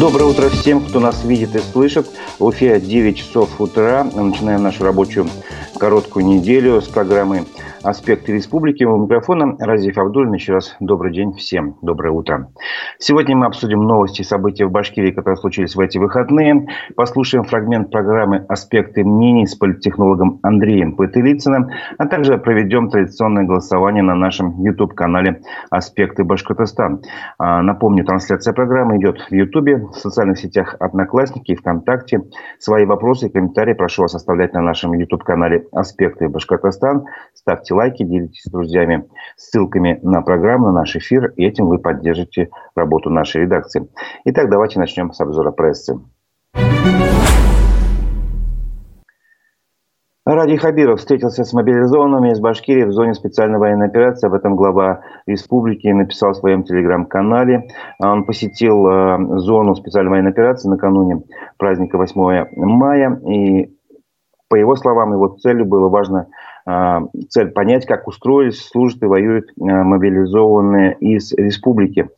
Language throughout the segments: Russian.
Доброе утро всем, кто нас видит и слышит. В Уфе 9 часов утра. Начинаем нашу рабочую короткую неделю с программы «Аспекты республики». У микрофона Разиф Абдулин. Еще раз добрый день всем. Доброе утро. Сегодня мы обсудим новости и события в Башкирии, которые случились в эти выходные. Послушаем фрагмент программы «Аспекты мнений» с политтехнологом Андреем Пытылицыным, а также проведем традиционное голосование на нашем YouTube-канале «Аспекты Башкортостан». А, напомню, трансляция программы идет в YouTube, в социальных сетях Одноклассники и ВКонтакте. Свои вопросы и комментарии прошу вас оставлять на нашем YouTube-канале «Аспекты Башкортостан». Ставьте ставьте лайки, делитесь с друзьями ссылками на программу, на наш эфир, и этим вы поддержите работу нашей редакции. Итак, давайте начнем с обзора прессы. Ради Хабиров встретился с мобилизованными из Башкирии в зоне специальной военной операции. Об этом глава республики написал в своем телеграм-канале. Он посетил э, зону специальной военной операции накануне праздника 8 мая. И по его словам, его целью было важно цель понять, как устроились, служат и воюют а, мобилизованные из республики.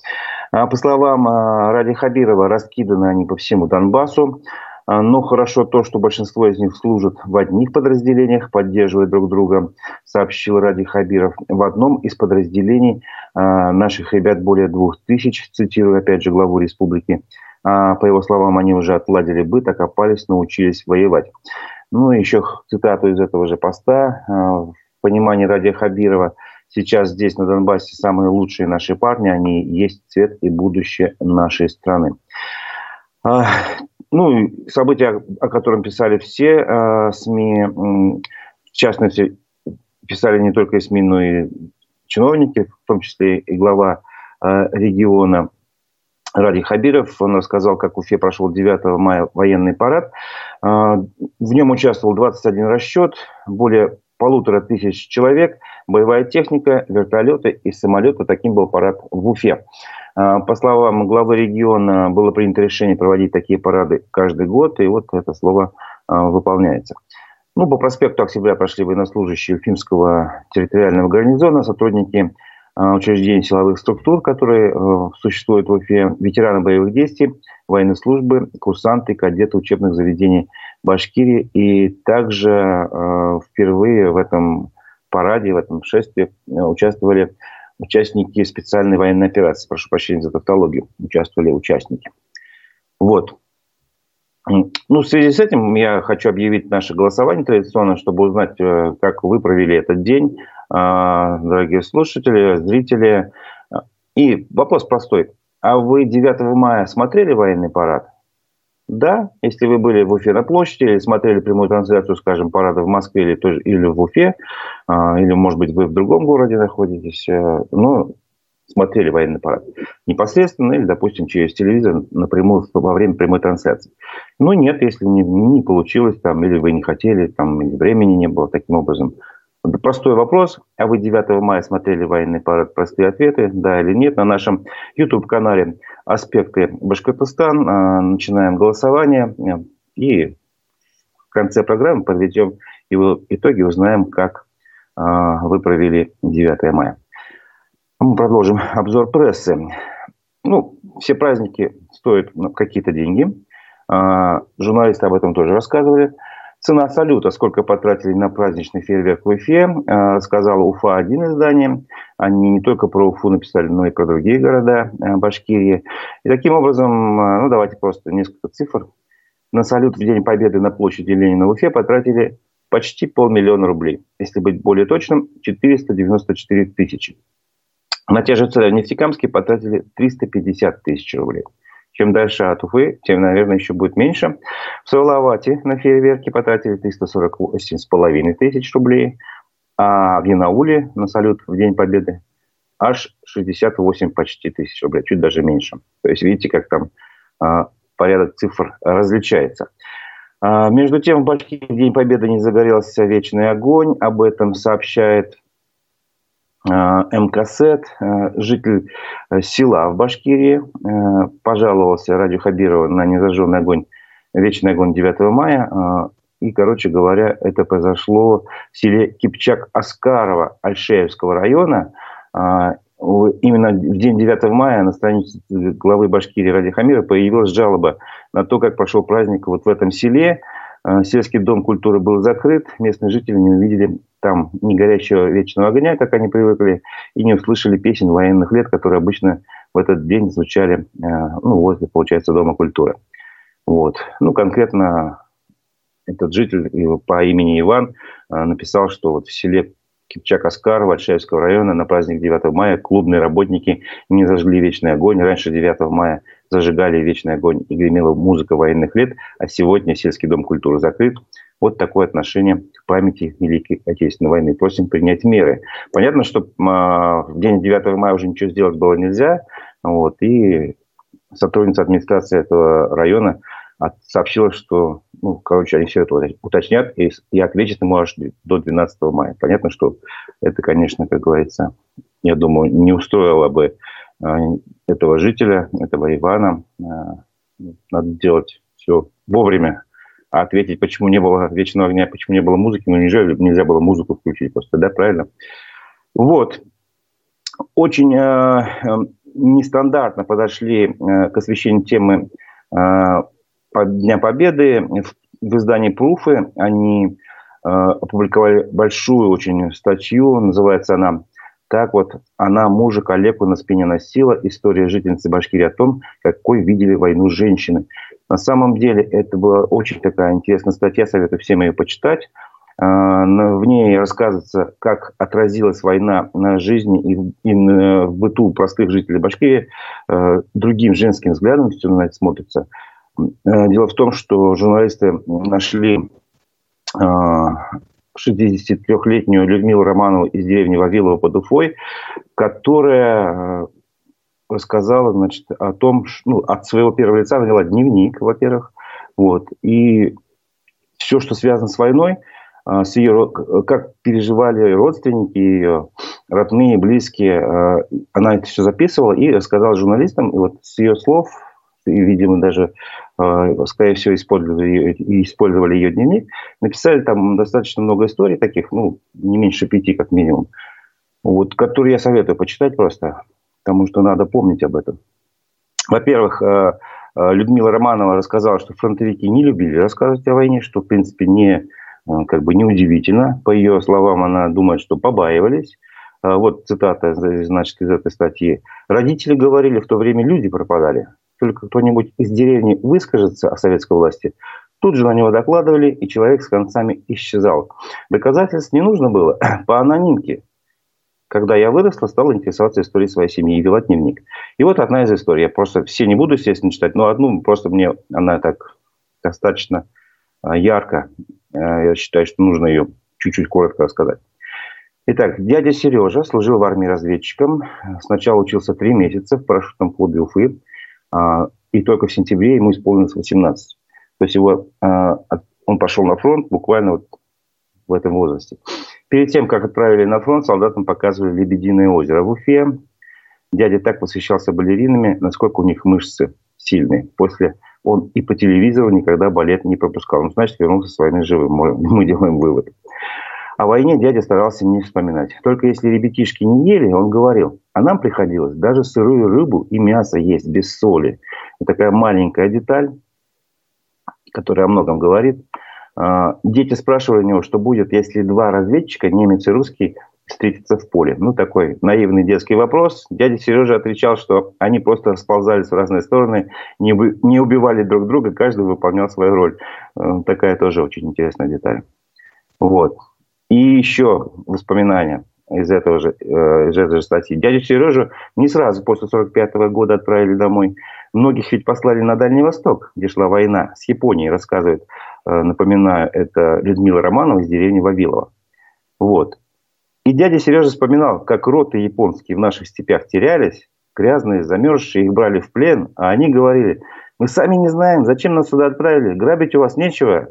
А, по словам Ради Хабирова, раскиданы они по всему Донбассу. Но хорошо то, что большинство из них служат в одних подразделениях, поддерживая друг друга, сообщил Ради Хабиров. В одном из подразделений наших ребят более двух тысяч, цитирую опять же главу республики. По его словам, они уже отладили быт, окопались, научились воевать. Ну, еще цитату из этого же поста. Э, в понимании Радия Хабирова, сейчас здесь, на Донбассе, самые лучшие наши парни, они есть цвет и будущее нашей страны. А, ну, события, о котором писали все э, СМИ, в частности, писали не только СМИ, но и чиновники, в том числе и глава э, региона Ради Хабиров. Он рассказал, как в Уфе прошел 9 мая военный парад. А, в нем участвовал 21 расчет, более полутора тысяч человек, боевая техника, вертолеты и самолеты. Таким был парад в Уфе. А, по словам главы региона, было принято решение проводить такие парады каждый год, и вот это слово а, выполняется. Ну, по проспекту Октября прошли военнослужащие Уфимского территориального гарнизона, сотрудники учреждений силовых структур, которые э, существуют в Уфе, ветераны боевых действий, военной службы, курсанты, кадеты учебных заведений Башкирии. И также э, впервые в этом параде, в этом шествии э, участвовали участники специальной военной операции. Прошу прощения за тавтологию. Участвовали участники. Вот. Ну, в связи с этим я хочу объявить наше голосование традиционно, чтобы узнать, э, как вы провели этот день, дорогие слушатели, зрители. И вопрос простой. А вы 9 мая смотрели военный парад? Да, если вы были в Уфе на площади или смотрели прямую трансляцию, скажем, парада в Москве или, тоже, или в Уфе, а, или, может быть, вы в другом городе находитесь, э, но смотрели военный парад непосредственно или, допустим, через телевизор напрямую во время прямой трансляции. Ну, нет, если не, не получилось, там, или вы не хотели, там, или времени не было таким образом – Простой вопрос. А вы 9 мая смотрели военный парад? Простые ответы, да или нет. На нашем YouTube-канале «Аспекты Башкортостан». А, начинаем голосование. И в конце программы подведем его итоги, узнаем, как а, вы провели 9 мая. Мы продолжим обзор прессы. Ну, все праздники стоят какие-то деньги. А, журналисты об этом тоже рассказывали. Цена салюта, сколько потратили на праздничный фейерверк в Уфе, э, сказала Уфа-1 издание. Они не только про Уфу написали, но и про другие города э, Башкирии. И таким образом, э, ну давайте просто несколько цифр. На салют в День Победы на площади Ленина в Уфе потратили почти полмиллиона рублей. Если быть более точным, 494 тысячи. На те же цели в Нефтекамске потратили 350 тысяч рублей. Чем дальше от Уфы, тем, наверное, еще будет меньше. В Салавате на фейерверке потратили 348,5 тысяч рублей, а в Янауле на салют в День Победы аж 68 почти тысяч рублей, чуть даже меньше. То есть видите, как там а, порядок цифр различается. А, между тем, в Башкирии в День Победы не загорелся вечный огонь. Об этом сообщает Э, МКСЭТ, э, житель э, села в Башкирии, пожаловался Радио Хабирова на незажженный огонь, вечный огонь 9 мая. И, короче говоря, это произошло в селе Кипчак-Аскарова Альшеевского района. именно в день 9 мая на странице главы Башкирии Ради Хамира появилась жалоба на то, как прошел праздник вот в этом селе. Э, сельский дом культуры был закрыт, местные жители не увидели там ни горящего вечного огня, как они привыкли, и не услышали песен военных лет, которые обычно в этот день звучали э, ну, возле, получается, Дома культуры. Вот. Ну, конкретно этот житель по имени Иван э, написал, что вот в селе Кипчак-Аскар Вальшаевского района на праздник 9 мая клубные работники не зажгли вечный огонь. Раньше 9 мая зажигали вечный огонь и гремела музыка военных лет, а сегодня сельский дом культуры закрыт. Вот такое отношение к памяти Великой Отечественной войны. Просим принять меры. Понятно, что а, в день 9 мая уже ничего сделать было нельзя. Вот, и сотрудница администрации этого района сообщила, что, ну, короче, они все это уточнят и, и ответят ему аж до 12 мая. Понятно, что это, конечно, как говорится, я думаю, не устроило бы этого жителя, этого Ивана. Э, надо делать все вовремя, а ответить, почему не было вечного огня, почему не было музыки, ну, неужели нельзя было музыку включить просто, да, правильно? Вот. Очень э, нестандартно подошли э, к освещению темы э, Дня Победы в издании «Пруфы». Они э, опубликовали большую очень статью, называется она так вот, она мужа коллегу на спине носила. История жительницы Башкирии о том, какой видели войну женщины. На самом деле это была очень такая интересная статья, советую всем ее почитать. В ней рассказывается, как отразилась война на жизни и, в быту простых жителей Башкирии другим женским взглядом, все на это смотрится. Э, дело в том, что журналисты нашли 63-летнюю э, Людмилу Романову из деревни Вавилова под Уфой, которая э, рассказала значит, о том, ну, от своего первого лица вела дневник, во-первых, вот, и все, что связано с войной, с ее, как переживали родственники ее, родные, близкие, она это все записывала и рассказала журналистам, и вот с ее слов и, видимо, даже, э, скорее всего, использовали использовали ее дневник, написали там достаточно много историй таких, ну, не меньше пяти, как минимум, вот, которые я советую почитать просто, потому что надо помнить об этом. Во-первых, э, э, Людмила Романова рассказала, что фронтовики не любили рассказывать о войне, что, в принципе, не, как бы неудивительно. По ее словам, она думает, что побаивались. Вот цитата, значит, из этой статьи. Родители говорили, в то время люди пропадали только кто-нибудь из деревни выскажется о советской власти, тут же на него докладывали, и человек с концами исчезал. Доказательств не нужно было по анонимке. Когда я выросла, стала интересоваться историей своей семьи и вела дневник. И вот одна из историй. Я просто все не буду, естественно, читать, но одну просто мне она так достаточно а, ярко. А, я считаю, что нужно ее чуть-чуть коротко рассказать. Итак, дядя Сережа служил в армии разведчиком. Сначала учился три месяца в парашютном клубе Уфы. А, и только в сентябре ему исполнилось 18. То есть его, а, он пошел на фронт буквально вот в этом возрасте. Перед тем, как отправили на фронт, солдатам показывали Лебединое озеро в Уфе. Дядя так восхищался балеринами, насколько у них мышцы сильные. После он и по телевизору никогда балет не пропускал. Ну, значит, вернулся с войны живым. Мы, мы делаем вывод. О войне дядя старался не вспоминать. Только если ребятишки не ели, он говорил, а нам приходилось даже сырую рыбу и мясо есть без соли. Вот такая маленькая деталь, которая о многом говорит. А, дети спрашивали у него, что будет, если два разведчика, немец и русский, встретятся в поле. Ну, такой наивный детский вопрос. Дядя Сережа отвечал, что они просто расползались в разные стороны, не, не убивали друг друга, каждый выполнял свою роль. Э, такая тоже очень интересная деталь. Вот. И еще воспоминания из, этого же, э, из этой же статьи. Дядю Сережу не сразу после 45 года отправили домой. Многих ведь послали на Дальний Восток, где шла война с Японией, рассказывает, э, напоминаю, это Людмила Романова из деревни Вавилова. Вот. И дядя Сережа вспоминал, как роты японские в наших степях терялись, грязные, замерзшие, их брали в плен, а они говорили, мы сами не знаем, зачем нас сюда отправили, грабить у вас нечего,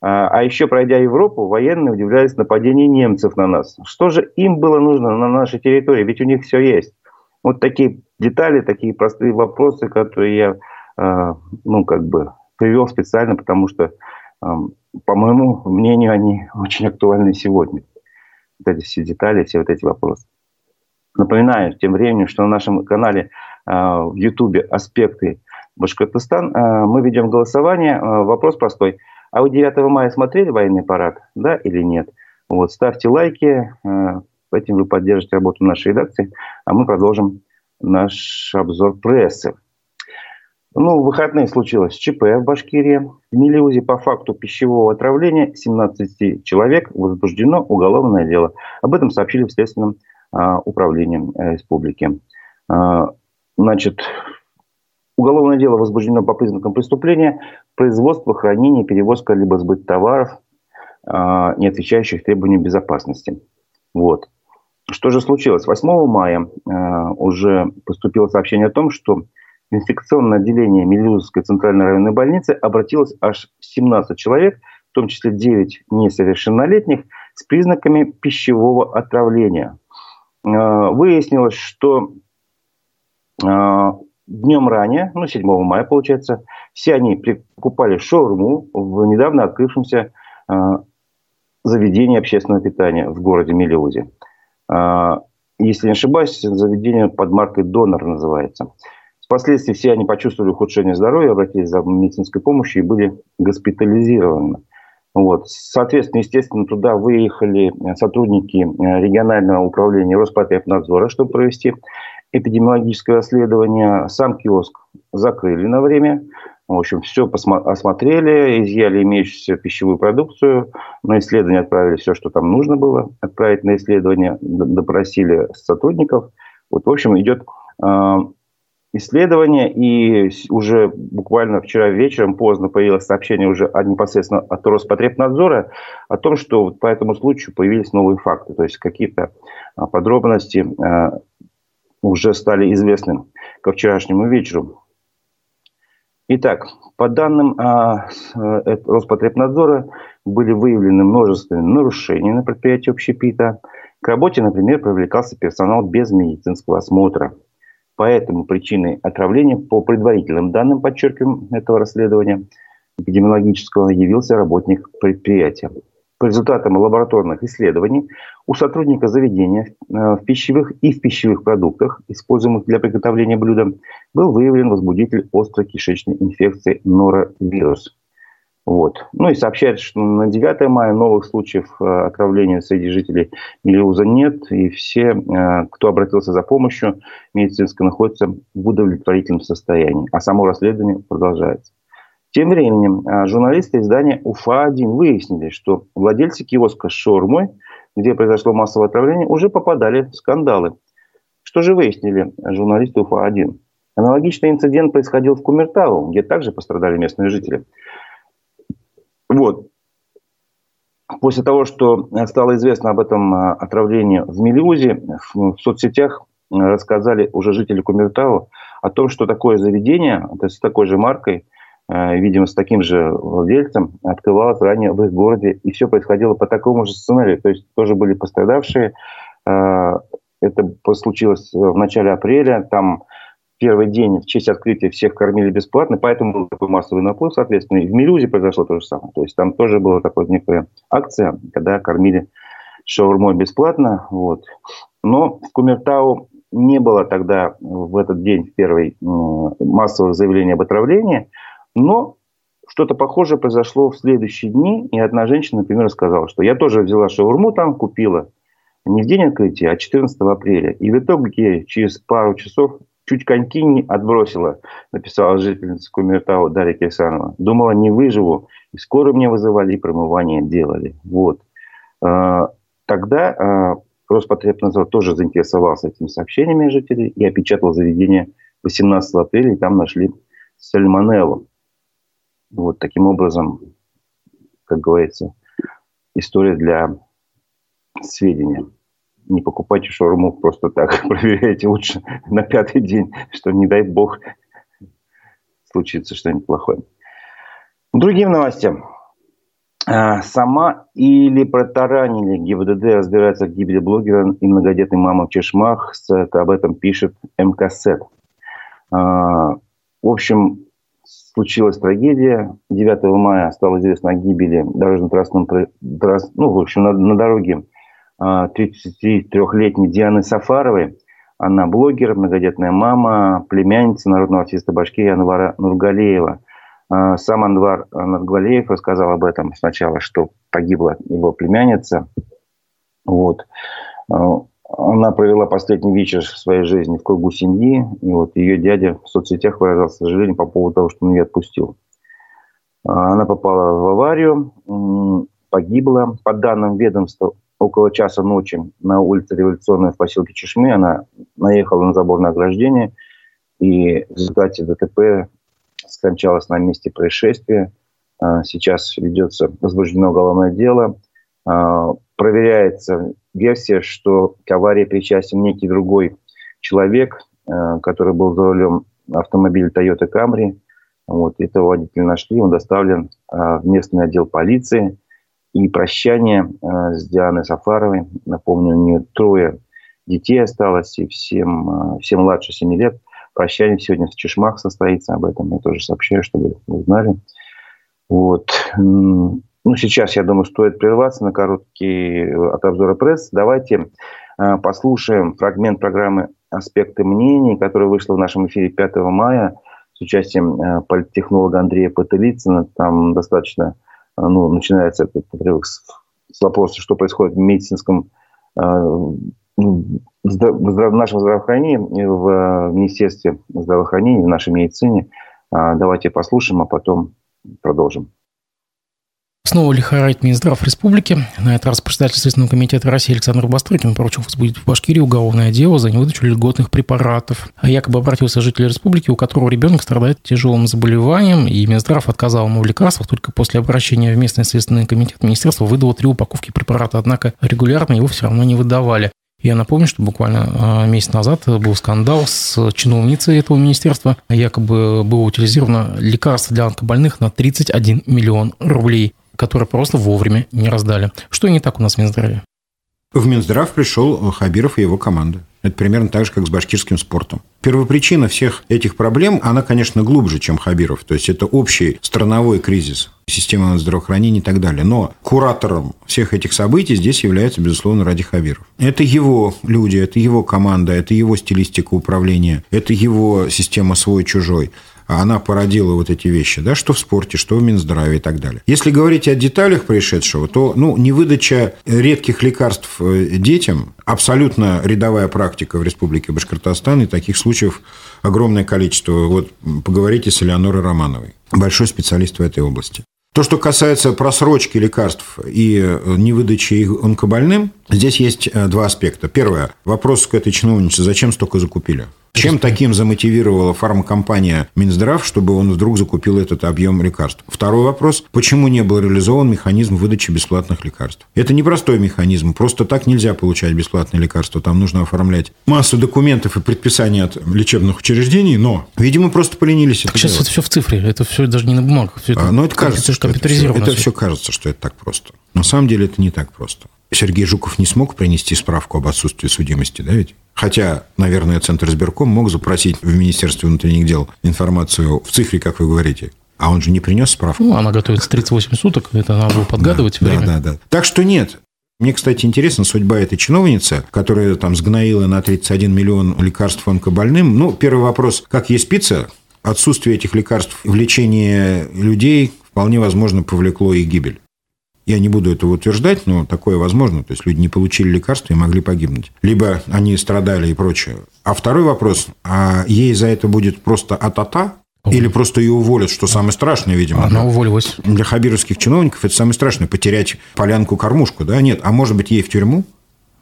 а, а еще пройдя Европу, военные удивлялись нападению немцев на нас. Что же им было нужно на нашей территории? Ведь у них все есть. Вот такие детали, такие простые вопросы, которые я, а, ну, как бы привел специально, потому что, по моему мнению, они очень актуальны сегодня. Вот эти все детали, все вот эти вопросы. Напоминаю тем временем, что на нашем канале в Ютубе «Аспекты Башкортостан» мы ведем голосование. Вопрос простой. А вы 9 мая смотрели военный парад, да или нет? Вот, ставьте лайки, этим вы поддержите работу нашей редакции, а мы продолжим наш обзор прессы. Ну, в выходные случилось ЧП в Башкирии. В Мелиузе по факту пищевого отравления 17 человек возбуждено уголовное дело. Об этом сообщили в Следственном а, управлении э, республики. А, значит, уголовное дело возбуждено по признакам преступления производство, хранение, перевозка либо сбыт товаров, а, не отвечающих требованиям безопасности. Вот. Что же случилось? 8 мая э, уже поступило сообщение о том, что инфекционное отделение Мелюзовской центральной районной больницы обратилось аж 17 человек, в том числе 9 несовершеннолетних, с признаками пищевого отравления. Э, выяснилось, что днем ранее, ну 7 мая получается, все они покупали шаурму в недавно открывшемся э, заведении общественного питания в городе Мелиузе. Если не ошибаюсь, заведение под маркой «Донор» называется. Впоследствии все они почувствовали ухудшение здоровья, обратились за медицинской помощью и были госпитализированы. Вот. Соответственно, естественно, туда выехали сотрудники э, регионального управления Роспотребнадзора, чтобы провести эпидемиологическое расследование. Сам киоск закрыли на время. В общем, все осмотрели, изъяли имеющуюся пищевую продукцию, на исследование отправили все, что там нужно было отправить на исследование, допросили сотрудников. Вот, в общем, идет э, исследования, и уже буквально вчера вечером поздно появилось сообщение уже непосредственно от Роспотребнадзора о том, что по этому случаю появились новые факты, то есть какие-то а, подробности а, уже стали известны ко вчерашнему вечеру. Итак, по данным а, э, Роспотребнадзора были выявлены множественные нарушения на предприятии общепита. К работе, например, привлекался персонал без медицинского осмотра – Поэтому причиной отравления, по предварительным данным, подчеркиваем, этого расследования эпидемиологического, явился работник предприятия. По результатам лабораторных исследований у сотрудника заведения э, в пищевых и в пищевых продуктах, используемых для приготовления блюда, был выявлен возбудитель острой кишечной инфекции норовирус. Вот. Ну и сообщается, что на 9 мая новых случаев э, отравления среди жителей Мелиуза нет, и все, э, кто обратился за помощью медицинской, находятся в удовлетворительном состоянии, а само расследование продолжается. Тем временем э, журналисты издания УФА-1 выяснили, что владельцы киоска шаурмой, где произошло массовое отравление, уже попадали в скандалы. Что же выяснили журналисты УФА-1? Аналогичный инцидент происходил в Кумертау, где также пострадали местные жители – вот. После того, что стало известно об этом а, отравлении в Мелиузе, в соцсетях а, рассказали уже жители Кумертау о том, что такое заведение, то есть с такой же маркой, а, видимо, с таким же владельцем, открывалось ранее в их городе. И все происходило по такому же сценарию. То есть тоже были пострадавшие. Это случилось в начале апреля. Там первый день в честь открытия всех кормили бесплатно, поэтому был такой массовый наплыв, соответственно. И в Милюзе произошло то же самое. То есть там тоже была такая некая акция, когда кормили шаурмой бесплатно. Вот. Но в Кумертау не было тогда в этот день, в первый, массовых заявлений об отравлении, но что-то похожее произошло в следующие дни, и одна женщина, например, сказала, что я тоже взяла шаурму там, купила, не в день открытия, а 14 апреля. И в итоге через пару часов чуть коньки не отбросила, написала жительница Кумертау Дарья Кирсанова. Думала, не выживу. И скоро мне вызывали и промывание делали. Вот. А, тогда а, Роспотребнадзор тоже заинтересовался этими сообщениями жителей и опечатал заведение 18 апреля, и там нашли сальмонеллу. Вот таким образом, как говорится, история для сведения не покупайте шаурму просто так. Проверяйте лучше на пятый день, что не дай бог случится что-нибудь плохое. Другим новостям. А, сама или протаранили ГИБДД разбирается в гибели блогера и многодетной мамы в Чешмах. Об этом пишет МКСЭТ. А, в общем, случилась трагедия. 9 мая стало известно о гибели дорожно-трассовом, ну, в общем, на, на дороге 33-летней Дианы Сафаровой. Она блогер, многодетная мама, племянница народного артиста Башкирии Анвара Нургалеева. А, сам Анвар Нургалеев рассказал об этом сначала, что погибла его племянница. Вот. Она провела последний вечер своей жизни в кругу семьи. И вот ее дядя в соцсетях выражал сожаление по поводу того, что он ее отпустил. А, она попала в аварию, погибла. По данным ведомства, около часа ночи на улице Революционной в поселке Чешмы она наехала на заборное ограждение и в результате ДТП скончалась на месте происшествия. А, сейчас ведется возбуждено уголовное дело. А, проверяется версия, что к аварии причастен некий другой человек, а, который был за рулем автомобиля Toyota Camry. Вот, этого водителя нашли, он доставлен в местный отдел полиции – и прощание с Дианой Сафаровой. Напомню, у нее трое детей осталось, и всем, всем младше 7 лет. Прощание сегодня в Чешмах состоится, об этом я тоже сообщаю, чтобы вы знали. Вот. Ну, сейчас, я думаю, стоит прерваться на короткий э, от обзора пресс. Давайте послушаем фрагмент программы «Аспекты мнений», которая вышла в нашем эфире 5 мая с участием политтехнолога Андрея Потылицына. Там достаточно а, ну, начинается этот отрывок с, с вопроса, что происходит в медицинском э, в нашем здравоохранении, в Министерстве здравоохранения, в нашей медицине. Давайте послушаем, а потом продолжим. Снова лихорадит Минздрав Республики. На этот раз председатель Следственного комитета России Александр Бастрыкин поручил возбудить в Башкирии уголовное дело за невыдачу льготных препаратов. А якобы обратился житель республики, у которого ребенок страдает тяжелым заболеванием, и Минздрав отказал ему в лекарствах только после обращения в местный Следственный комитет. Министерство выдало три упаковки препарата, однако регулярно его все равно не выдавали. Я напомню, что буквально а, месяц назад был скандал с чиновницей этого министерства. Якобы было утилизировано лекарство для онкобольных на 31 миллион рублей которые просто вовремя не раздали. Что не так у нас в Минздраве? В Минздрав пришел Хабиров и его команда. Это примерно так же, как с башкирским спортом. Первопричина всех этих проблем, она, конечно, глубже, чем Хабиров. То есть, это общий страновой кризис системы здравоохранения и так далее. Но куратором всех этих событий здесь является, безусловно, Ради Хабиров. Это его люди, это его команда, это его стилистика управления, это его система свой-чужой а она породила вот эти вещи, да, что в спорте, что в Минздраве и так далее. Если говорить о деталях происшедшего, то ну, невыдача редких лекарств э, детям абсолютно рядовая практика в Республике Башкортостан, и таких случаев огромное количество. Вот поговорите с Элеонорой Романовой, большой специалист в этой области. То, что касается просрочки лекарств и э, невыдачи их онкобольным, здесь есть э, два аспекта. Первое. Вопрос к этой чиновнице. Зачем столько закупили? Чем таким замотивировала фармкомпания Минздрав, чтобы он вдруг закупил этот объем лекарств? Второй вопрос. Почему не был реализован механизм выдачи бесплатных лекарств? Это непростой механизм. Просто так нельзя получать бесплатные лекарства. Там нужно оформлять массу документов и предписаний от лечебных учреждений, но, видимо, просто поленились это Сейчас делать. это все в цифре. Это все даже не на бумагах. Все это а, но это кажется, что это все, это все кажется, что это так просто. На самом деле это не так просто. Сергей Жуков не смог принести справку об отсутствии судимости, да ведь? Хотя, наверное, Центр избирком мог запросить в Министерстве внутренних дел информацию в цифре, как вы говорите. А он же не принес справку. Ну, она готовится 38 суток, это надо было подгадывать да, время. Да, да, да. Так что нет. Мне, кстати, интересна судьба этой чиновницы, которая там сгноила на 31 миллион лекарств онкобольным. Ну, первый вопрос, как ей спится? Отсутствие этих лекарств в лечении людей вполне возможно повлекло и гибель. Я не буду этого утверждать, но такое возможно. То есть люди не получили лекарства и могли погибнуть. Либо они страдали и прочее. А второй вопрос, а ей за это будет просто атата? Или просто ее уволят, что самое страшное, видимо. Она уволилась. Для хабировских чиновников это самое страшное, потерять полянку-кормушку, да? Нет, а может быть, ей в тюрьму?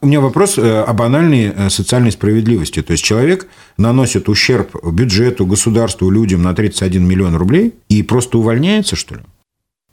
У меня вопрос э, о банальной э, социальной справедливости. То есть человек наносит ущерб бюджету, государству, людям на 31 миллион рублей и просто увольняется, что ли?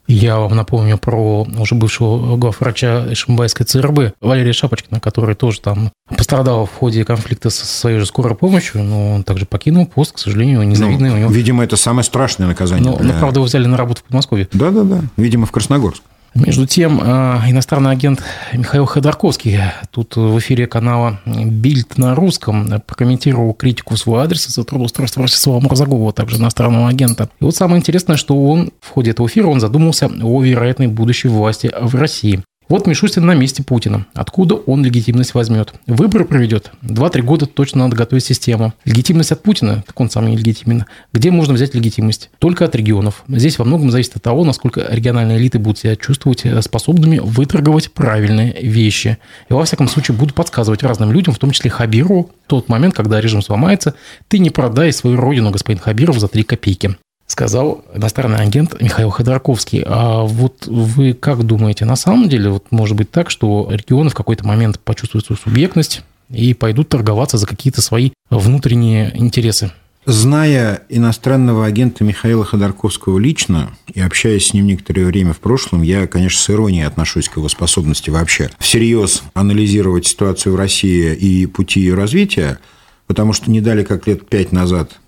Я вам напомню про уже бывшего главврача Шимбайской ЦРБ Валерия Шапочкина, который тоже там пострадал в ходе конфликта со своей же скорой помощью, но он также покинул пост, к сожалению, незавидный ну, у него. Видимо, это самое страшное наказание. Но, для... но правда, его взяли на работу в Подмосковье. Да-да-да, видимо, в Красногорск. Между тем, э, иностранный агент Михаил Ходорковский тут в эфире канала «Бильд на русском» прокомментировал критику в свой адрес за трудоустройство Ростислава Мурзагова, также иностранного агента. И вот самое интересное, что он в ходе этого эфира он задумался о вероятной будущей власти в России. Вот Мишустин на месте Путина. Откуда он легитимность возьмет? Выборы проведет. Два-три года точно надо готовить систему. Легитимность от Путина, так он сам не. Где можно взять легитимность? Только от регионов. Здесь во многом зависит от того, насколько региональные элиты будут себя чувствовать способными выторговать правильные вещи. И во всяком случае будут подсказывать разным людям, в том числе Хабиру, тот момент, когда режим сломается, ты не продай свою родину, господин Хабиров, за три копейки сказал иностранный агент Михаил Ходорковский. А вот вы как думаете, на самом деле, вот может быть так, что регионы в какой-то момент почувствуют свою субъектность и пойдут торговаться за какие-то свои внутренние интересы? Зная иностранного агента Михаила Ходорковского лично и общаясь с ним некоторое время в прошлом, я, конечно, с иронией отношусь к его способности вообще всерьез анализировать ситуацию в России и пути ее развития, потому что не дали как лет пять назад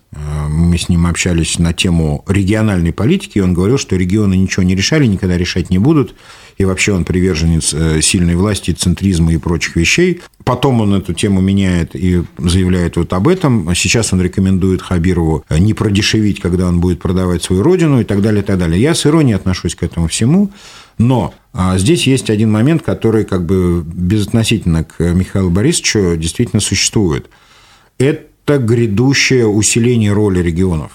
мы с ним общались на тему региональной политики, и он говорил, что регионы ничего не решали, никогда решать не будут, и вообще он приверженец э, сильной власти, центризма и прочих вещей. Потом он эту тему меняет и заявляет вот об этом. Сейчас он рекомендует Хабирову э, не продешевить, когда он будет продавать свою родину и так далее, и так далее. Я с иронией отношусь к этому всему, но а, здесь есть один момент, который как бы безотносительно к Михаилу Борисовичу действительно существует. Это это грядущее усиление роли регионов.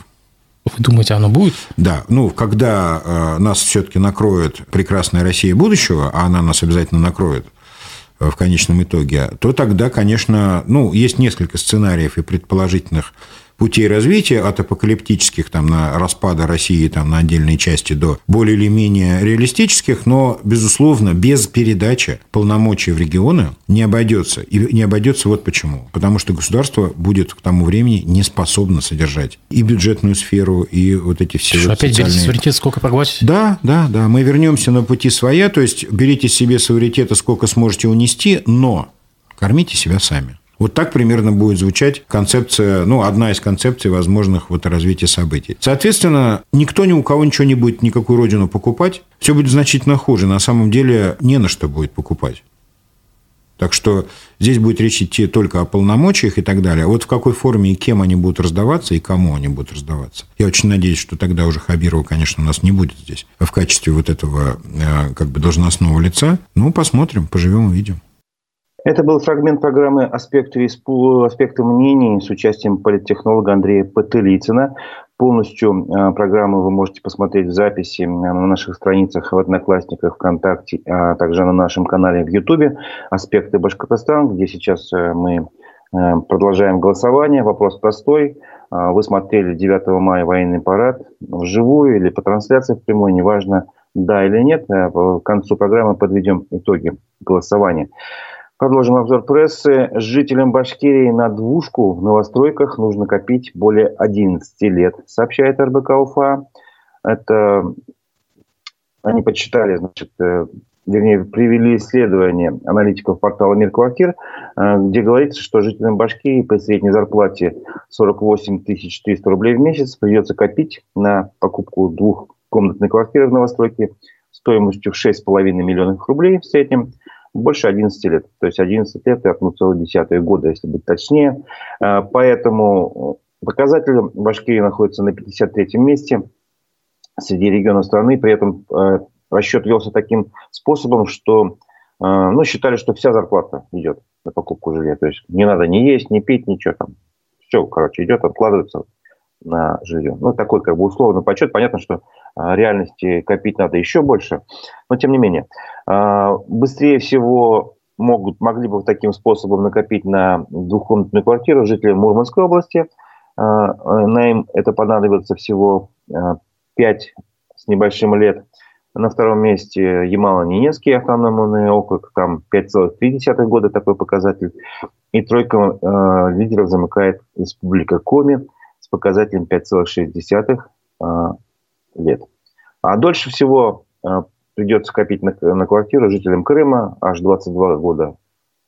Вы думаете, оно будет? Да. Ну, когда э, нас все-таки накроет прекрасная Россия будущего, а она нас обязательно накроет э, в конечном итоге, то тогда, конечно, ну, есть несколько сценариев и предположительных путей развития от апокалиптических там, на распада России там, на отдельные части до более или менее реалистических, но, безусловно, без передачи полномочий в регионы не обойдется. И не обойдется вот почему. Потому что государство будет к тому времени не способно содержать и бюджетную сферу, и вот эти все... Что, вот опять социальные... берите суверенитет, сколько проглотите? Да, да, да. Мы вернемся на пути своя, то есть берите себе суверенитета, сколько сможете унести, но кормите себя сами. Вот так примерно будет звучать концепция, ну, одна из концепций возможных вот развития событий. Соответственно, никто ни у кого ничего не будет, никакую родину покупать. Все будет значительно хуже. На самом деле не на что будет покупать. Так что здесь будет речь идти только о полномочиях и так далее. А вот в какой форме и кем они будут раздаваться, и кому они будут раздаваться. Я очень надеюсь, что тогда уже Хабирова, конечно, у нас не будет здесь в качестве вот этого э, как бы должностного лица. Ну, посмотрим, поживем, увидим. Это был фрагмент программы «Аспекты, аспекты мнений» с участием политтехнолога Андрея Потылицына. Полностью э, программу вы можете посмотреть в записи на наших страницах в Одноклассниках, ВКонтакте, а также на нашем канале в Ютубе «Аспекты Башкортостана», где сейчас э, мы продолжаем голосование. Вопрос простой. Вы смотрели 9 мая военный парад вживую или по трансляции в прямой, неважно, да или нет. К концу программы подведем итоги голосования. Продолжим обзор прессы. Жителям Башкирии на двушку в новостройках нужно копить более 11 лет, сообщает РБК Уфа. Это они почитали, значит, э, вернее, привели исследование аналитиков портала «Мир квартир», э, где говорится, что жителям Башкирии по средней зарплате 48 300 рублей в месяц придется копить на покупку двухкомнатной квартиры в новостройке стоимостью в 6,5 миллионов рублей в среднем – больше 11 лет. То есть 11 лет и 1,1 года, если быть точнее. А, поэтому показатель Башкирии находится на 53-м месте среди регионов страны. При этом а, расчет велся таким способом, что ну, считали, что вся зарплата идет на покупку жилья. То есть не надо ни есть, ни пить, ничего там. Все, короче, идет, откладывается на жилье. Ну, такой как бы условный подсчет. Понятно, что а, реальности копить надо еще больше, но тем не менее. А, быстрее всего могут, могли бы таким способом накопить на двухкомнатную квартиру жители Мурманской области. А, на им это понадобится всего 5 с небольшим лет. На втором месте Ямало-Ненецкий автономный округ, там 5,3 года такой показатель. И тройка э, лидеров замыкает Республика Коми показателем 5,6 лет. А дольше всего э, придется копить на, на квартиру жителям Крыма аж 22 года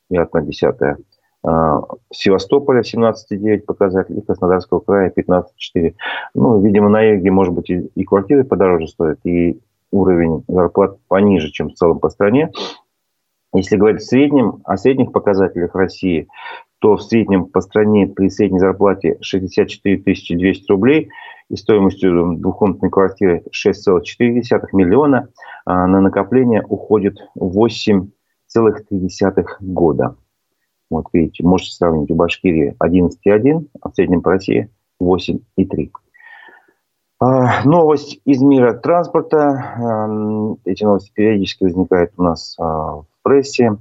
и одна десятая. Э, Севастополя 17,9 показатель, и Краснодарского края 15,4. Ну, видимо, на юге, может быть, и, и квартиры подороже стоят, и уровень зарплат пониже, чем в целом по стране. Если говорить в среднем, о средних показателях России, то в среднем по стране при средней зарплате 64 200 рублей – и стоимостью двухкомнатной квартиры 6,4 миллиона а на накопление уходит 8,3 года. Вот видите, можете сравнить у Башкирии 11,1, а в среднем по России 8,3. А, новость из мира транспорта. Эти новости периодически возникают у нас а, в прессе.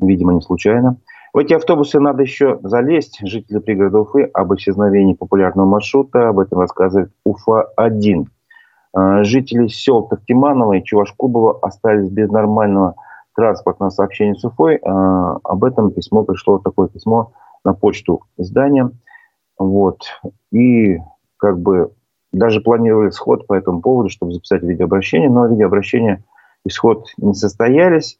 Видимо, не случайно. В эти автобусы надо еще залезть. Жители пригорода Уфы об исчезновении популярного маршрута. Об этом рассказывает Уфа-1. А, жители сел Тахтиманова и Чувашкубова остались без нормального транспортного сообщения с Уфой. А, об этом письмо пришло, такое письмо на почту издания. Вот. И как бы даже планировали сход по этому поводу, чтобы записать видеообращение, но видеообращения и сход не состоялись.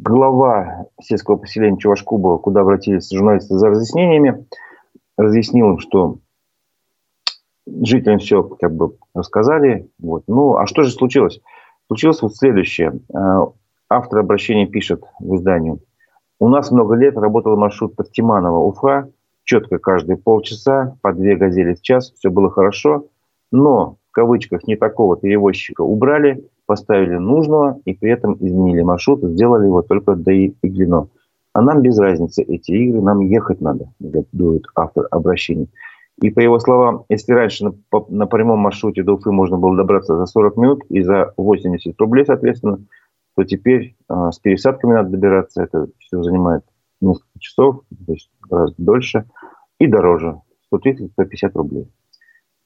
Глава сельского поселения Чувашкубова, куда обратились журналисты за разъяснениями, разъяснил им, что жителям все как бы рассказали. Вот. Ну, а что же случилось? Случилось вот следующее. А, автор обращения пишет в издании. У нас много лет работал маршрут Тахтиманова-Уфа. Четко каждые полчаса, по две газели в час. Все было хорошо. Но, в кавычках, не такого перевозчика убрали – поставили нужного и при этом изменили маршрут, сделали его только до Иглино. А нам без разницы эти игры, нам ехать надо, дует автор обращения. И по его словам, если раньше на, по, на прямом маршруте до Уфы можно было добраться за 40 минут и за 80 рублей, соответственно, то теперь э, с пересадками надо добираться. Это все занимает несколько часов, то есть гораздо дольше и дороже. 130-150 рублей.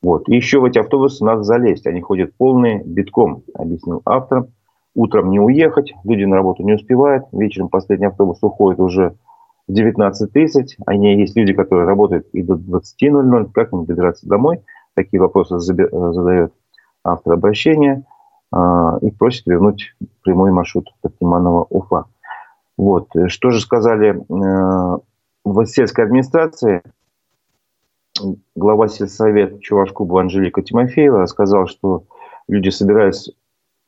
Вот. И еще в эти автобусы надо залезть. Они ходят полные, битком, объяснил автор. Утром не уехать, люди на работу не успевают. Вечером последний автобус уходит уже в 19.30. Они есть люди, которые работают и до 20.00. Как им добираться домой? Такие вопросы задает автор обращения а, и просит вернуть прямой маршрут Тактиманова-Уфа. Вот. Что же сказали э, в сельской администрации? Глава сельсовета Чувашкуба Анжелика Тимофеева сказала, что люди собираются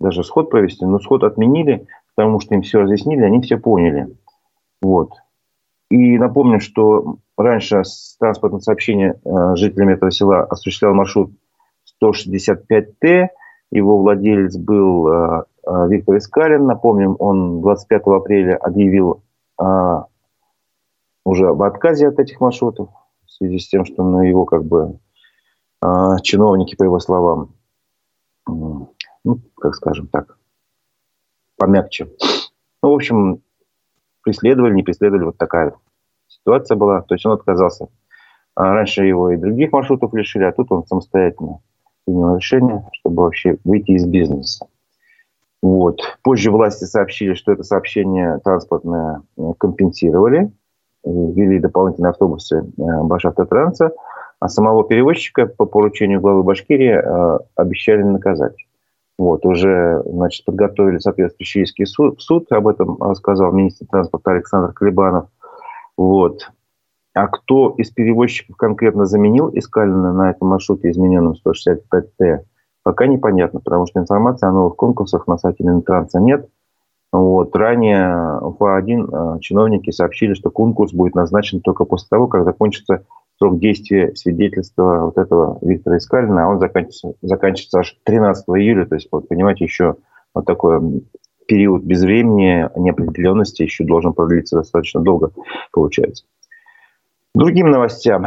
даже сход провести, но сход отменили, потому что им все разъяснили, они все поняли. Вот. И напомню, что раньше транспортное сообщение э, жителями этого села осуществлял маршрут 165Т. Его владелец был э, э, Виктор Искалин. Напомним, он 25 апреля объявил уже об отказе от этих маршрутов связи с тем, что ну, его как бы э, чиновники, по его словам, э, ну, как скажем так, помягче. Ну, в общем, преследовали, не преследовали, вот такая ситуация была. То есть он отказался. А раньше его и других маршрутов лишили, а тут он самостоятельно принял решение, чтобы вообще выйти из бизнеса. Вот. Позже власти сообщили, что это сообщение транспортное э, компенсировали ввели дополнительные автобусы э, Башавтотранса, а самого перевозчика по поручению главы Башкирии э, обещали наказать. Вот, уже, значит, подготовили соответствующий иск суд, суд, об этом сказал министр транспорта Александр Клебанов. Вот. А кто из перевозчиков конкретно заменил Искалина на этом маршруте, измененном 165Т, пока непонятно, потому что информации о новых конкурсах на сайте Минтранса нет. Вот. Ранее УФА-1 э, чиновники сообщили, что конкурс будет назначен только после того, как закончится срок действия свидетельства вот этого Виктора Искалина, а он заканчивается, заканчивается аж 13 июля, то есть, вот, понимаете, еще вот такой период без времени, неопределенности еще должен продлиться достаточно долго, получается. Другим новостям.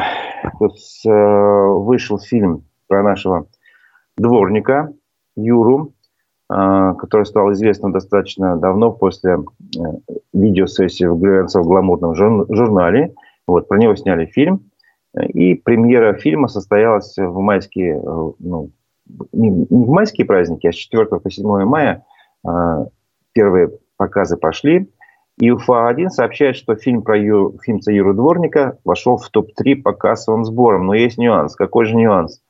Тут э, вышел фильм про нашего дворника Юру, а, который стал известным достаточно давно после э, видеосессии в глянцевом гламурном журнале. Вот, про него сняли фильм. И премьера фильма состоялась в майские, э, ну, не в майские праздники, а с 4 по 7 мая а, первые показы пошли. И УФА-1 сообщает, что фильм про Ю, фильм Юру Дворника вошел в топ-3 по кассовым сборам. Но есть нюанс. Какой же нюанс?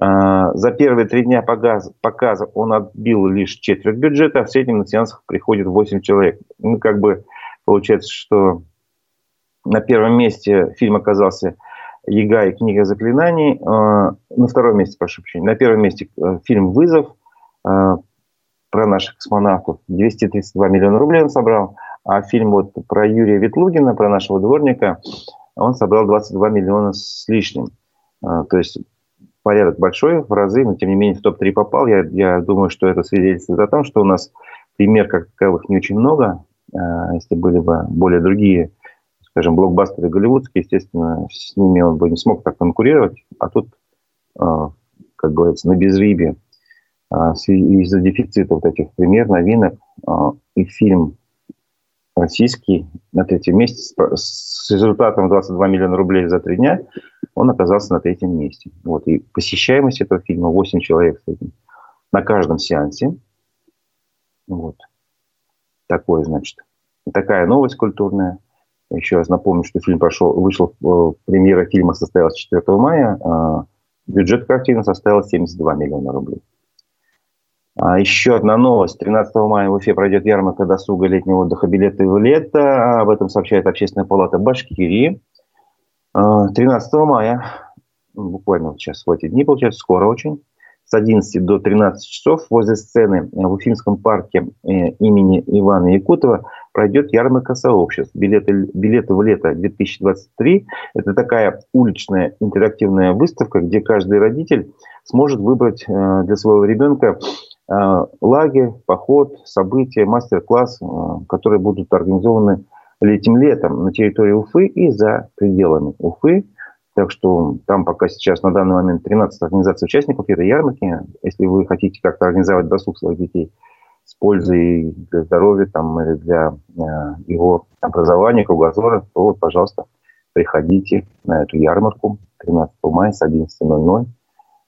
А, за первые три дня показа он отбил лишь четверть бюджета, а в среднем на сеансах приходит 8 человек. Ну, как бы получается, что на первом месте фильм оказался «Яга и книга заклинаний». А, на втором месте, прошу прощения, на первом месте э, фильм «Вызов» а, про наших космонавтов. 232 миллиона рублей он собрал. А фильм вот про Юрия Ветлугина, про нашего дворника, он собрал 22 миллиона с лишним. То есть порядок большой в разы, но тем не менее в топ-3 попал. Я, я думаю, что это свидетельствует о том, что у нас пример как таковых не очень много. А, если были бы более другие, скажем, блокбастеры голливудские, естественно, с ними он бы не смог так конкурировать. А тут, а, как говорится, на безрыбье из-за дефицита вот этих пример, новинок и фильм российский на третьем месте с результатом 22 миллиона рублей за три дня, он оказался на третьем месте. Вот. И посещаемость этого фильма 8 человек на каждом сеансе. Вот. Такое, значит. Такая новость культурная. Еще раз напомню, что фильм прошел, вышел, э, премьера фильма состоялась 4 мая, а бюджет картины составил 72 миллиона рублей. А еще одна новость. 13 мая в Уфе пройдет ярмарка досуга летнего отдыха билеты в лето. Об этом сообщает Общественная палата Башкирии. 13 а, мая, буквально сейчас в эти дни, получается, скоро очень, с 11 до 13 часов возле сцены в Уфимском парке э, имени Ивана Якутова пройдет ярмарка сообществ. Билеты, билеты в лето 2023 – это такая уличная интерактивная выставка, где каждый родитель сможет выбрать э, для своего ребенка лагерь, поход, события, мастер-класс, э, которые будут организованы этим летом на территории Уфы и за пределами Уфы. Так что там пока сейчас на данный момент 13 организаций участников этой ярмарки. Если вы хотите как-то организовать досуг своих детей с пользой для здоровья там, или для э, его образования, кругозора, то вот, пожалуйста, приходите на эту ярмарку 13 мая с 11.00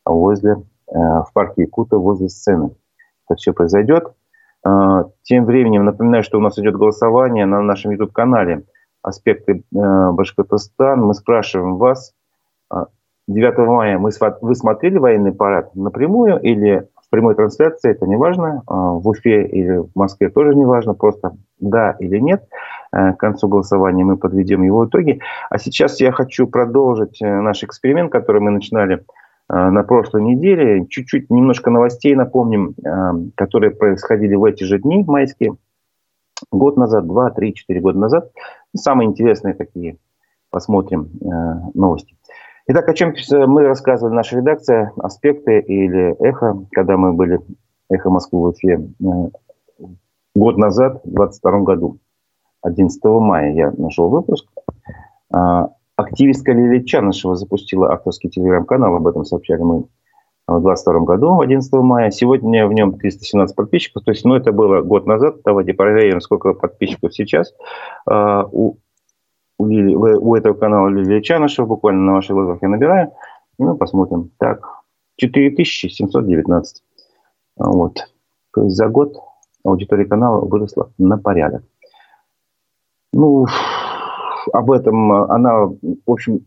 возле, э, в парке Якута возле сцены это все произойдет. А, тем временем напоминаю, что у нас идет голосование на нашем YouTube-канале «Аспекты э, Башкортостан». Мы спрашиваем вас, 9 а, мая мы, вы смотрели военный парад напрямую или в прямой трансляции, это не важно, в Уфе или в Москве тоже не важно, просто да или нет. Э, к концу голосования мы подведем его итоги. А сейчас я хочу продолжить э, наш эксперимент, который мы начинали Э, на прошлой неделе. Чуть-чуть немножко новостей напомним, э, которые происходили в эти же дни майские. Год назад, два, три, четыре года назад. Самые интересные такие посмотрим э, новости. Итак, о чем мы рассказывали, наша редакция, аспекты или эхо, когда мы были эхо Москвы в Уфе год назад, в 2022 году. 11 мая я нашел выпуск. Активистка Лилия Чанышева запустила авторский телеграм-канал, об этом сообщали мы в 2022 году, 11 мая. Сегодня в нем 317 подписчиков, то есть, ну, это было год назад. Давайте проверим, сколько подписчиков сейчас. А, у, у, у этого канала Лилия Чанышева, буквально на ваших глазах я набираю. Ну, посмотрим. Так, 4719. Вот. То есть за год аудитория канала выросла на порядок. Ну, об этом э, она, в общем,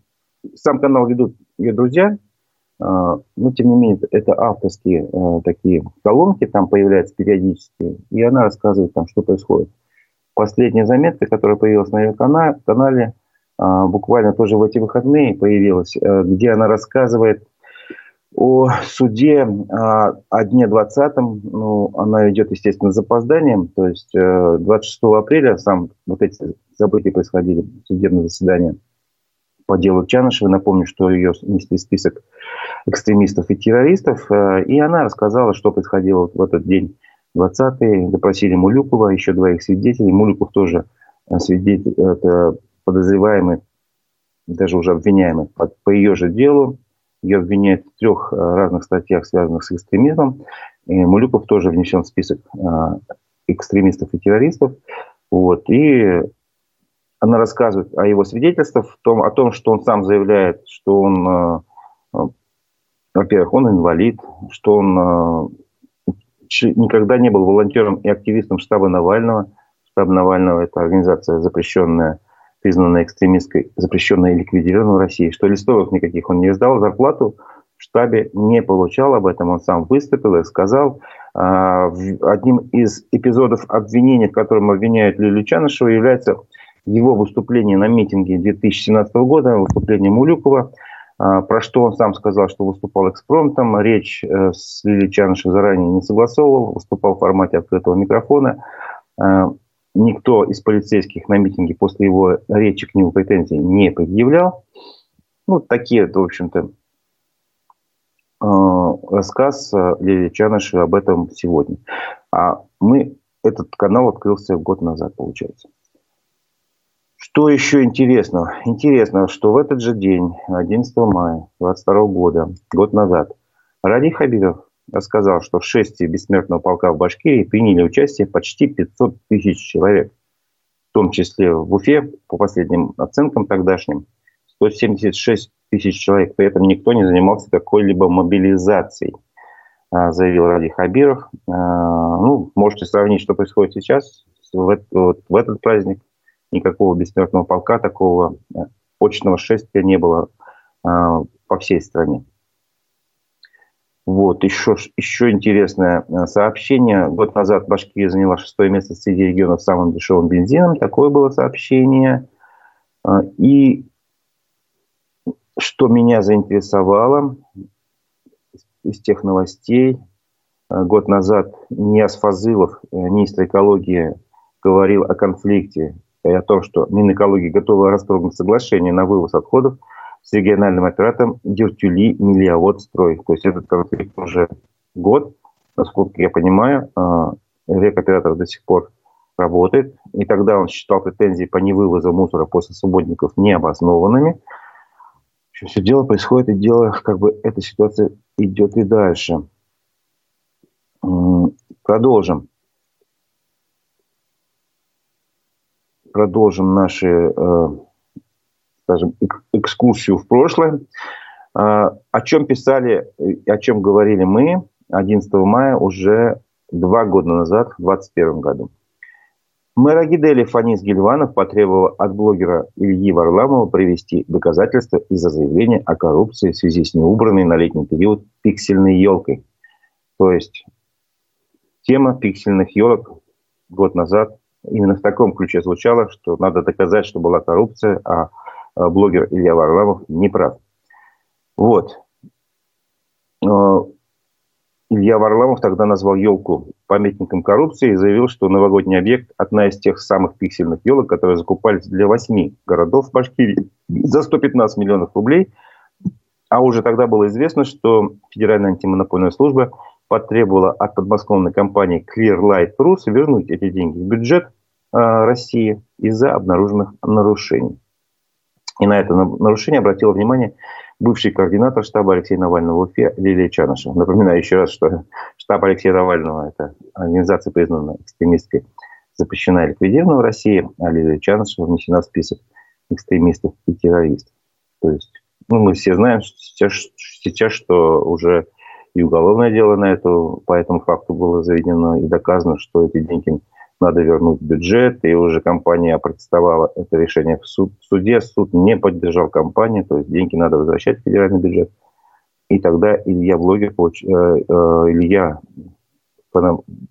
сам канал ведут ее друзья, э, но тем не менее это авторские э, такие колонки там появляются периодически, и она рассказывает там, что происходит. Последняя заметка, которая появилась на ее канале, буквально тоже в эти выходные появилась, где она рассказывает о суде о дне 20 ну, она идет, естественно, с запозданием, то есть 26 апреля сам вот эти события происходили, судебное заседание по делу Чанышева. Напомню, что ее внесли список экстремистов и террористов. Э, и она рассказала, что происходило в этот день 20-й. Допросили Мулюкова, еще двоих свидетелей. Мулюков тоже э, свидетель, это подозреваемый, даже уже обвиняемый по, по ее же делу. Ее обвиняют в трех э, разных статьях, связанных с экстремизмом. И Мулюков тоже внесен в список экстремистов и террористов. Вот. И она рассказывает о его свидетельствах, в том, о том, что он сам заявляет, что он, э, э, во-первых, он инвалид, что он э, никогда не был волонтером и активистом штаба Навального. Штаб Навального – это организация запрещенная, признанная экстремистской, запрещенная и ликвидированная в России, что листовок никаких он не издал, зарплату в штабе не получал, об этом он сам выступил и сказал. Одним из эпизодов обвинения, в котором обвиняют Лилию Чанышеву, является его выступление на митинге 2017 года, выступление Мулюкова, а, про что он сам сказал, что выступал экспромтом, речь э, с Лилией Чанышевой заранее не согласовывал, выступал в формате открытого микрофона. Никто из полицейских на митинге после его речи к нему претензий не предъявлял. Ну, такие, в общем-то, рассказ Лилии Чаныши об этом сегодня. А мы, этот канал открылся год назад, получается. Что еще интересно? Интересно, что в этот же день, 11 мая 22 года, год назад, Ради Хабиров рассказал, что в шествии бессмертного полка в Башкирии приняли участие почти 500 тысяч человек. В том числе в Уфе, по последним оценкам тогдашним, 176 тысяч человек. При этом никто не занимался какой-либо мобилизацией, а, заявил Ради Хабиров. А, ну, можете сравнить, что происходит сейчас вот, в этот праздник – никакого бессмертного полка, такого э, очного шествия не было а, по всей стране. Вот, еще, еще интересное э, сообщение. Год назад Башкирия заняла шестое место среди регионов самым дешевым бензином. Такое было сообщение. А, и что меня заинтересовало из тех новостей, э, год назад Ниас Фазылов, министр экологии, говорил о конфликте и о том, что Минэкология готова расторгнуть соглашение на вывоз отходов с региональным оператором Дюртюли Миллиавод Строй. То есть этот конфликт уже год, насколько я понимаю, а, рекоператор до сих пор работает. И тогда он считал претензии по невывозу мусора после субботников необоснованными. Все дело происходит, и дело, как бы эта ситуация идет и дальше. Продолжим. продолжим наши, э, скажем, экскурсию в прошлое. Э, о чем писали, о чем говорили мы 11 мая уже два года назад, в 2021 году. Мэр Агидели Фанис Гильванов потребовал от блогера Ильи Варламова привести доказательства из-за заявления о коррупции в связи с неубранной на летний период пиксельной елкой. То есть тема пиксельных елок год назад именно в таком ключе звучало, что надо доказать, что была коррупция, а, а блогер Илья Варламов не прав. Вот. Илья Варламов тогда назвал елку памятником коррупции и заявил, что новогодний объект – одна из тех самых пиксельных елок, которые закупались для восьми городов Башкирии за 115 миллионов рублей. А уже тогда было известно, что Федеральная антимонопольная служба потребовала от подмосковной компании Clearlight Rus вернуть эти деньги в бюджет э, России из-за обнаруженных нарушений. И на это нарушение обратил внимание бывший координатор штаба Алексея Навального в Уфе Лилия Чанышева. Напоминаю еще раз, что штаб Алексея Навального – это организация, признанная экстремистской, запрещена и ликвидирована в России, а Лилия Чанышева внесена в список экстремистов и террористов. То есть ну, мы все знаем сейчас, сейчас, что уже и уголовное дело на эту, по этому факту было заведено и доказано, что эти деньги надо вернуть бюджет, и уже компания протестовала это решение в, суд, в суде, суд не поддержал компанию, то есть деньги надо возвращать в федеральный бюджет. И тогда Илья Блогер, э, э, Илья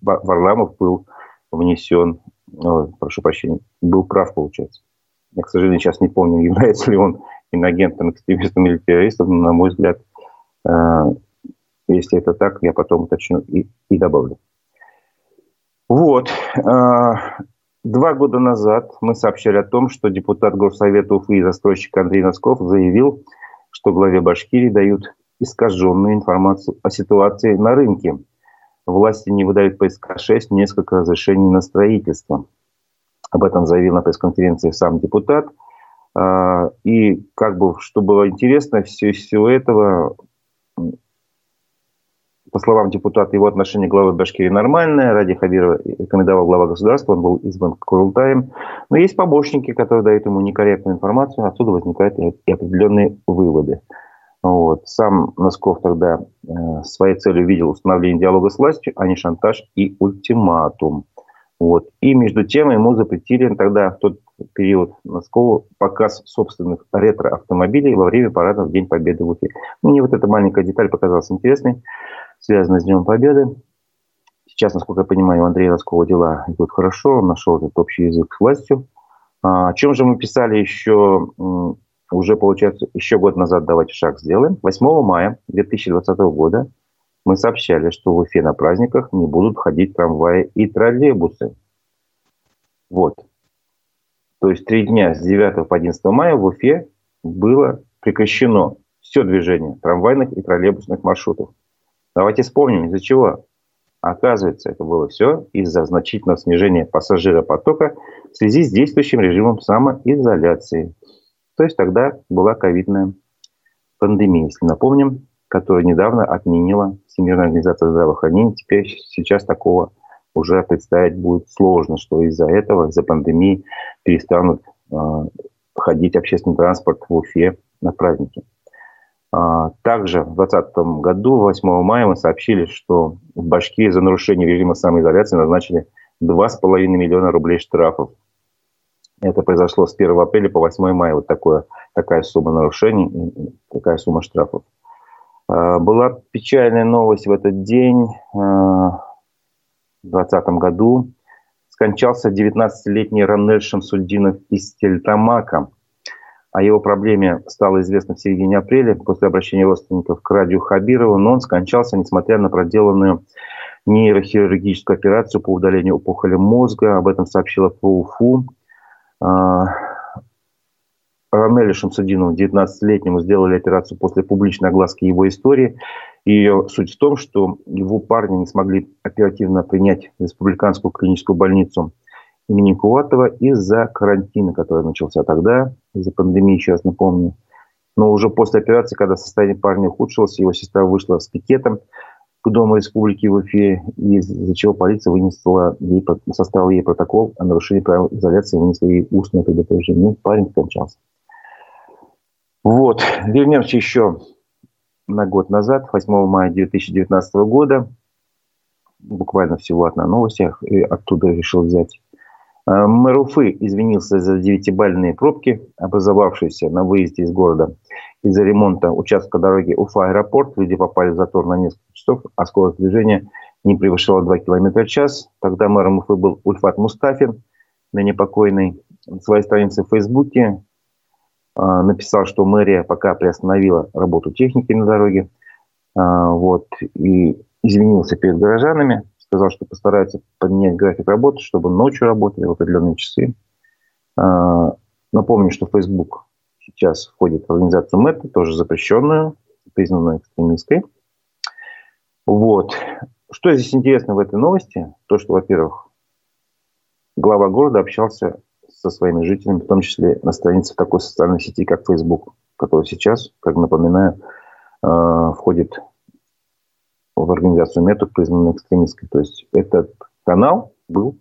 Варламов был внесен, о, прошу прощения, был прав, получается. Я, к сожалению, сейчас не помню, является ли он инагентом, экстремистом или террористом, но, на мой взгляд, э, если это так, я потом уточню и, и добавлю. Вот. А, два года назад мы сообщали о том, что депутат Горсовета Уфы и застройщик Андрей Носков заявил, что главе Башкирии дают искаженную информацию о ситуации на рынке. Власти не выдают по СК-6 несколько разрешений на строительство. Об этом заявил на пресс-конференции сам депутат. А, и как бы, что было интересно, все всего этого по словам депутата, его отношение к главы Башкирии нормальное. Ради Хабирова рекомендовал глава государства, он был избран Курултаем. Но есть побочники, которые дают ему некорректную информацию, отсюда возникают и определенные выводы. Вот. Сам Носков тогда э, своей целью видел установление диалога с властью, а не шантаж и ультиматум. Вот. И между тем ему запретили тогда в тот период Носкову показ собственных ретро-автомобилей во время парада в День Победы в Уфе. Мне вот эта маленькая деталь показалась интересной связано с Днем Победы. Сейчас, насколько я понимаю, у Андрея Роскова дела идут хорошо, он нашел этот общий язык с властью. А, о чем же мы писали еще, уже, получается, еще год назад, давайте шаг сделаем. 8 мая 2020 года мы сообщали, что в Уфе на праздниках не будут ходить трамваи и троллейбусы. Вот. То есть три дня с 9 по 11 мая в Уфе было прекращено все движение трамвайных и троллейбусных маршрутов. Давайте вспомним, из-за чего. Оказывается, это было все из-за значительного снижения пассажиропотока в связи с действующим режимом самоизоляции. То есть тогда была ковидная пандемия, если напомним, которую недавно отменила Всемирная организация здравоохранения. Теперь сейчас такого уже представить будет сложно, что из-за этого, из-за пандемии перестанут э, ходить общественный транспорт в Уфе на праздники. А, также в 2020 году, 8 мая, мы сообщили, что в Башкирии за нарушение режима самоизоляции назначили 2,5 миллиона рублей штрафов. Это произошло с 1 апреля по 8 мая. Вот такое, такая сумма нарушений, такая сумма штрафов. А, была печальная новость в этот день. А, в 2020 году скончался 19-летний Ранель Шамсульдинов из Тельтамака. О его проблеме стало известно в середине апреля после обращения родственников к радио Хабирову, но он скончался, несмотря на проделанную нейрохирургическую операцию по удалению опухоли мозга. Об этом сообщила ФУФУ. А, Ранелю Шамсудинову, 19-летнему, сделали операцию после публичной огласки его истории. Ее суть в том, что его парни не смогли оперативно принять республиканскую клиническую больницу имени Куватова из-за карантина, который начался тогда, из-за пандемии, сейчас напомню. Но уже после операции, когда состояние парня ухудшилось, его сестра вышла с пикетом к Дому Республики в Уфе, из-за чего полиция вынесла ей, составила ей протокол о нарушении правил изоляции, вынесла ей устное предупреждение. Ну, парень скончался. Вот, вернемся еще на год назад, 8 мая 2019 года. Буквально всего одна новость, я оттуда решил взять. Э, мэр Уфы извинился за девятибальные пробки, образовавшиеся на выезде из города. Из-за ремонта участка дороги Уфа-аэропорт люди попали в затор на несколько часов, а скорость движения не превышала 2 км в час. Тогда мэром Уфы был Ульфат Мустафин, ныне покойный. На своей странице в Фейсбуке написал, что мэрия пока приостановила работу техники на дороге. Э, вот, и извинился перед горожанами сказал, что постарается поменять график работы, чтобы ночью работали в определенные часы. А, напомню, что Facebook сейчас входит в организацию МЭТа, тоже запрещенную, признанную экстремистской. Вот. Что здесь интересно в этой новости? То, что, во-первых, глава города общался со своими жителями, в том числе на странице такой социальной сети, как Facebook, которая сейчас, как напоминаю, а, входит в организацию метод, признанную экстремистской. То есть этот канал был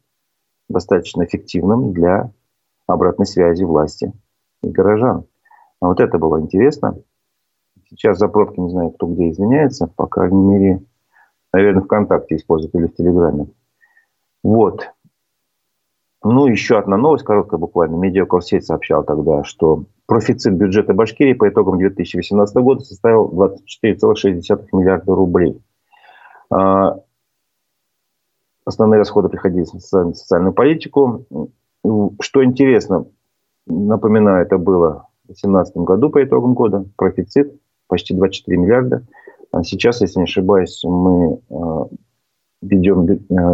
достаточно эффективным для обратной связи власти и горожан. А вот это было интересно. Сейчас за пробки не знаю, кто где извиняется. По крайней мере, наверное, ВКонтакте используют или в Телеграме. Вот. Ну, еще одна новость, короткая буквально. Медиакорсеть сообщал тогда, что профицит бюджета Башкирии по итогам 2018 года составил 24,6 миллиарда рублей. А, основные расходы приходились на социальную, политику. Что интересно, напоминаю, это было в 2018 году по итогам года, профицит почти 24 миллиарда. А сейчас, если не ошибаюсь, мы а, ведем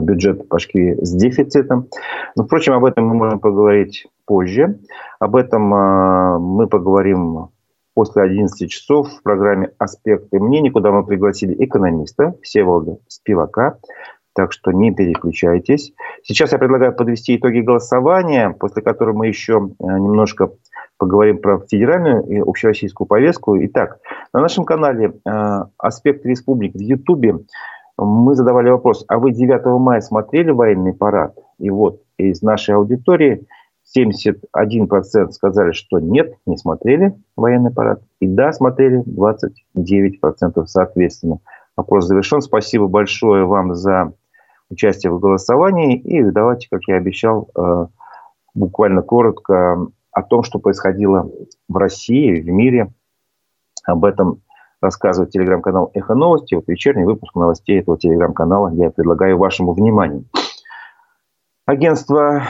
бюджет Башкирии с дефицитом. Но, впрочем, об этом мы можем поговорить позже. Об этом мы поговорим после 11 часов в программе «Аспекты мнений», куда мы пригласили экономиста Всеволода Спивака. Так что не переключайтесь. Сейчас я предлагаю подвести итоги голосования, после которого мы еще э, немножко поговорим про федеральную и общероссийскую повестку. Итак, на нашем канале э, «Аспект республик» в Ютубе мы задавали вопрос, а вы 9 мая смотрели военный парад? И вот из нашей аудитории 71% сказали, что нет, не смотрели военный парад. И да, смотрели 29% соответственно. Вопрос завершен. Спасибо большое вам за участие в голосовании. И давайте, как я обещал, э, буквально коротко о том, что происходило в России, в мире. Об этом рассказывает телеграм-канал «Эхо новости». Вот вечерний выпуск новостей этого телеграм-канала я предлагаю вашему вниманию. Агентство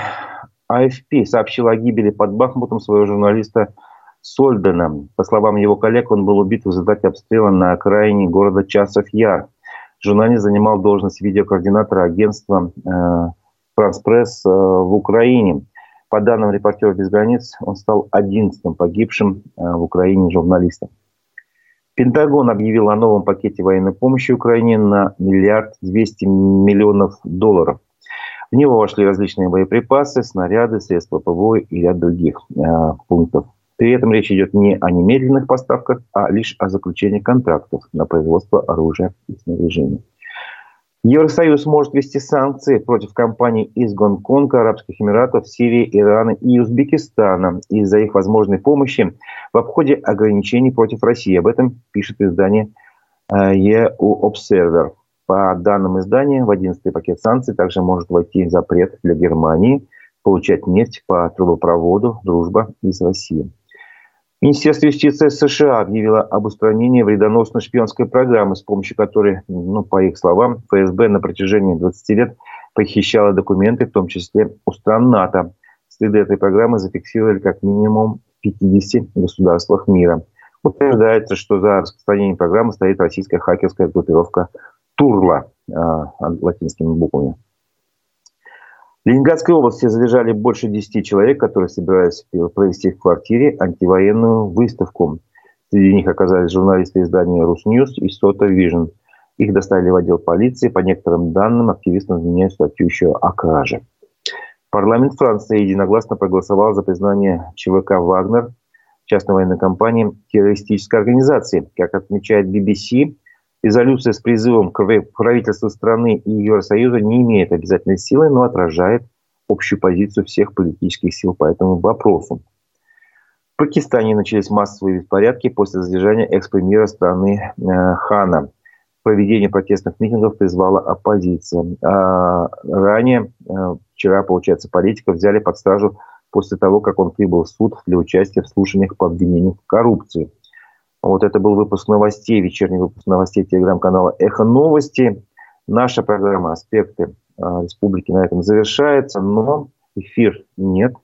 АФП сообщил о гибели под Бахмутом своего журналиста Сольдена. По словам его коллег, он был убит в результате обстрела на окраине города Часов Яр. Журналист занимал должность видеокоординатора агентства э, Франс Пресс в Украине. По данным «Репортеров без границ», он стал 11-м погибшим в Украине журналистом. Пентагон объявил о новом пакете военной помощи Украине на миллиард двести миллионов долларов. В него вошли различные боеприпасы, снаряды, средства ПВО и ряд других э, пунктов. При этом речь идет не о немедленных поставках, а лишь о заключении контрактов на производство оружия и снаряжения. Евросоюз может ввести санкции против компаний из Гонконга, Арабских Эмиратов, Сирии, Ирана и Узбекистана из-за их возможной помощи в обходе ограничений против России. Об этом пишет издание EU Observer. По данным издания, в 11-й пакет санкций также может войти запрет для Германии получать нефть по трубопроводу «Дружба» из России. Министерство юстиции США объявило об устранении вредоносной шпионской программы, с помощью которой, ну, по их словам, ФСБ на протяжении 20 лет похищала документы, в том числе у стран НАТО. Следы этой программы зафиксировали как минимум в 50 государствах мира. Утверждается, что за распространением программы стоит российская хакерская группировка Turla э, латинскими буквами. Ленинградской области задержали больше 10 человек, которые собирались провести в квартире антивоенную выставку. Среди них оказались журналисты издания «RusNews» и «Sota Vision». Их доставили в отдел полиции. По некоторым данным, активистам изменяют статью еще о краже. Парламент Франции единогласно проголосовал за признание ЧВК «Вагнер» частной военной компании террористической организации. Как отмечает BBC, Резолюция с призывом к правительству страны и Евросоюза не имеет обязательной силы, но отражает общую позицию всех политических сил по этому вопросу. В Пакистане начались массовые беспорядки после задержания экс-премьера страны э, Хана. Проведение протестных митингов призвала оппозиция. А ранее, э, вчера, получается, политиков взяли под стражу после того, как он прибыл в суд для участия в слушаниях по обвинению в коррупции. Вот это был выпуск новостей, вечерний выпуск новостей телеграм-канала «Эхо новости». Наша программа «Аспекты а, республики» на этом завершается, но эфир нет.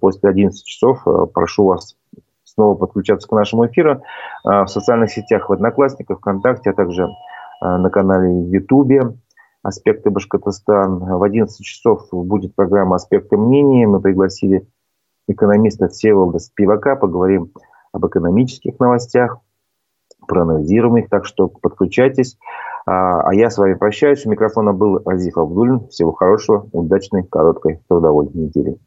После 11 часов а, прошу вас снова подключаться к нашему эфиру а, в социальных сетях, в Одноклассниках, ВКонтакте, а также на канале Ютубе «Аспекты Башкортостан». В 11 часов будет программа «Аспекты мнений». Мы пригласили экономиста Всеволода Спивака. Поговорим об экономических новостях, проанализируем их, так что подключайтесь. А, а я с вами прощаюсь. У микрофона был Азиф Абдулин. Всего хорошего, удачной, короткой, трудовой недели.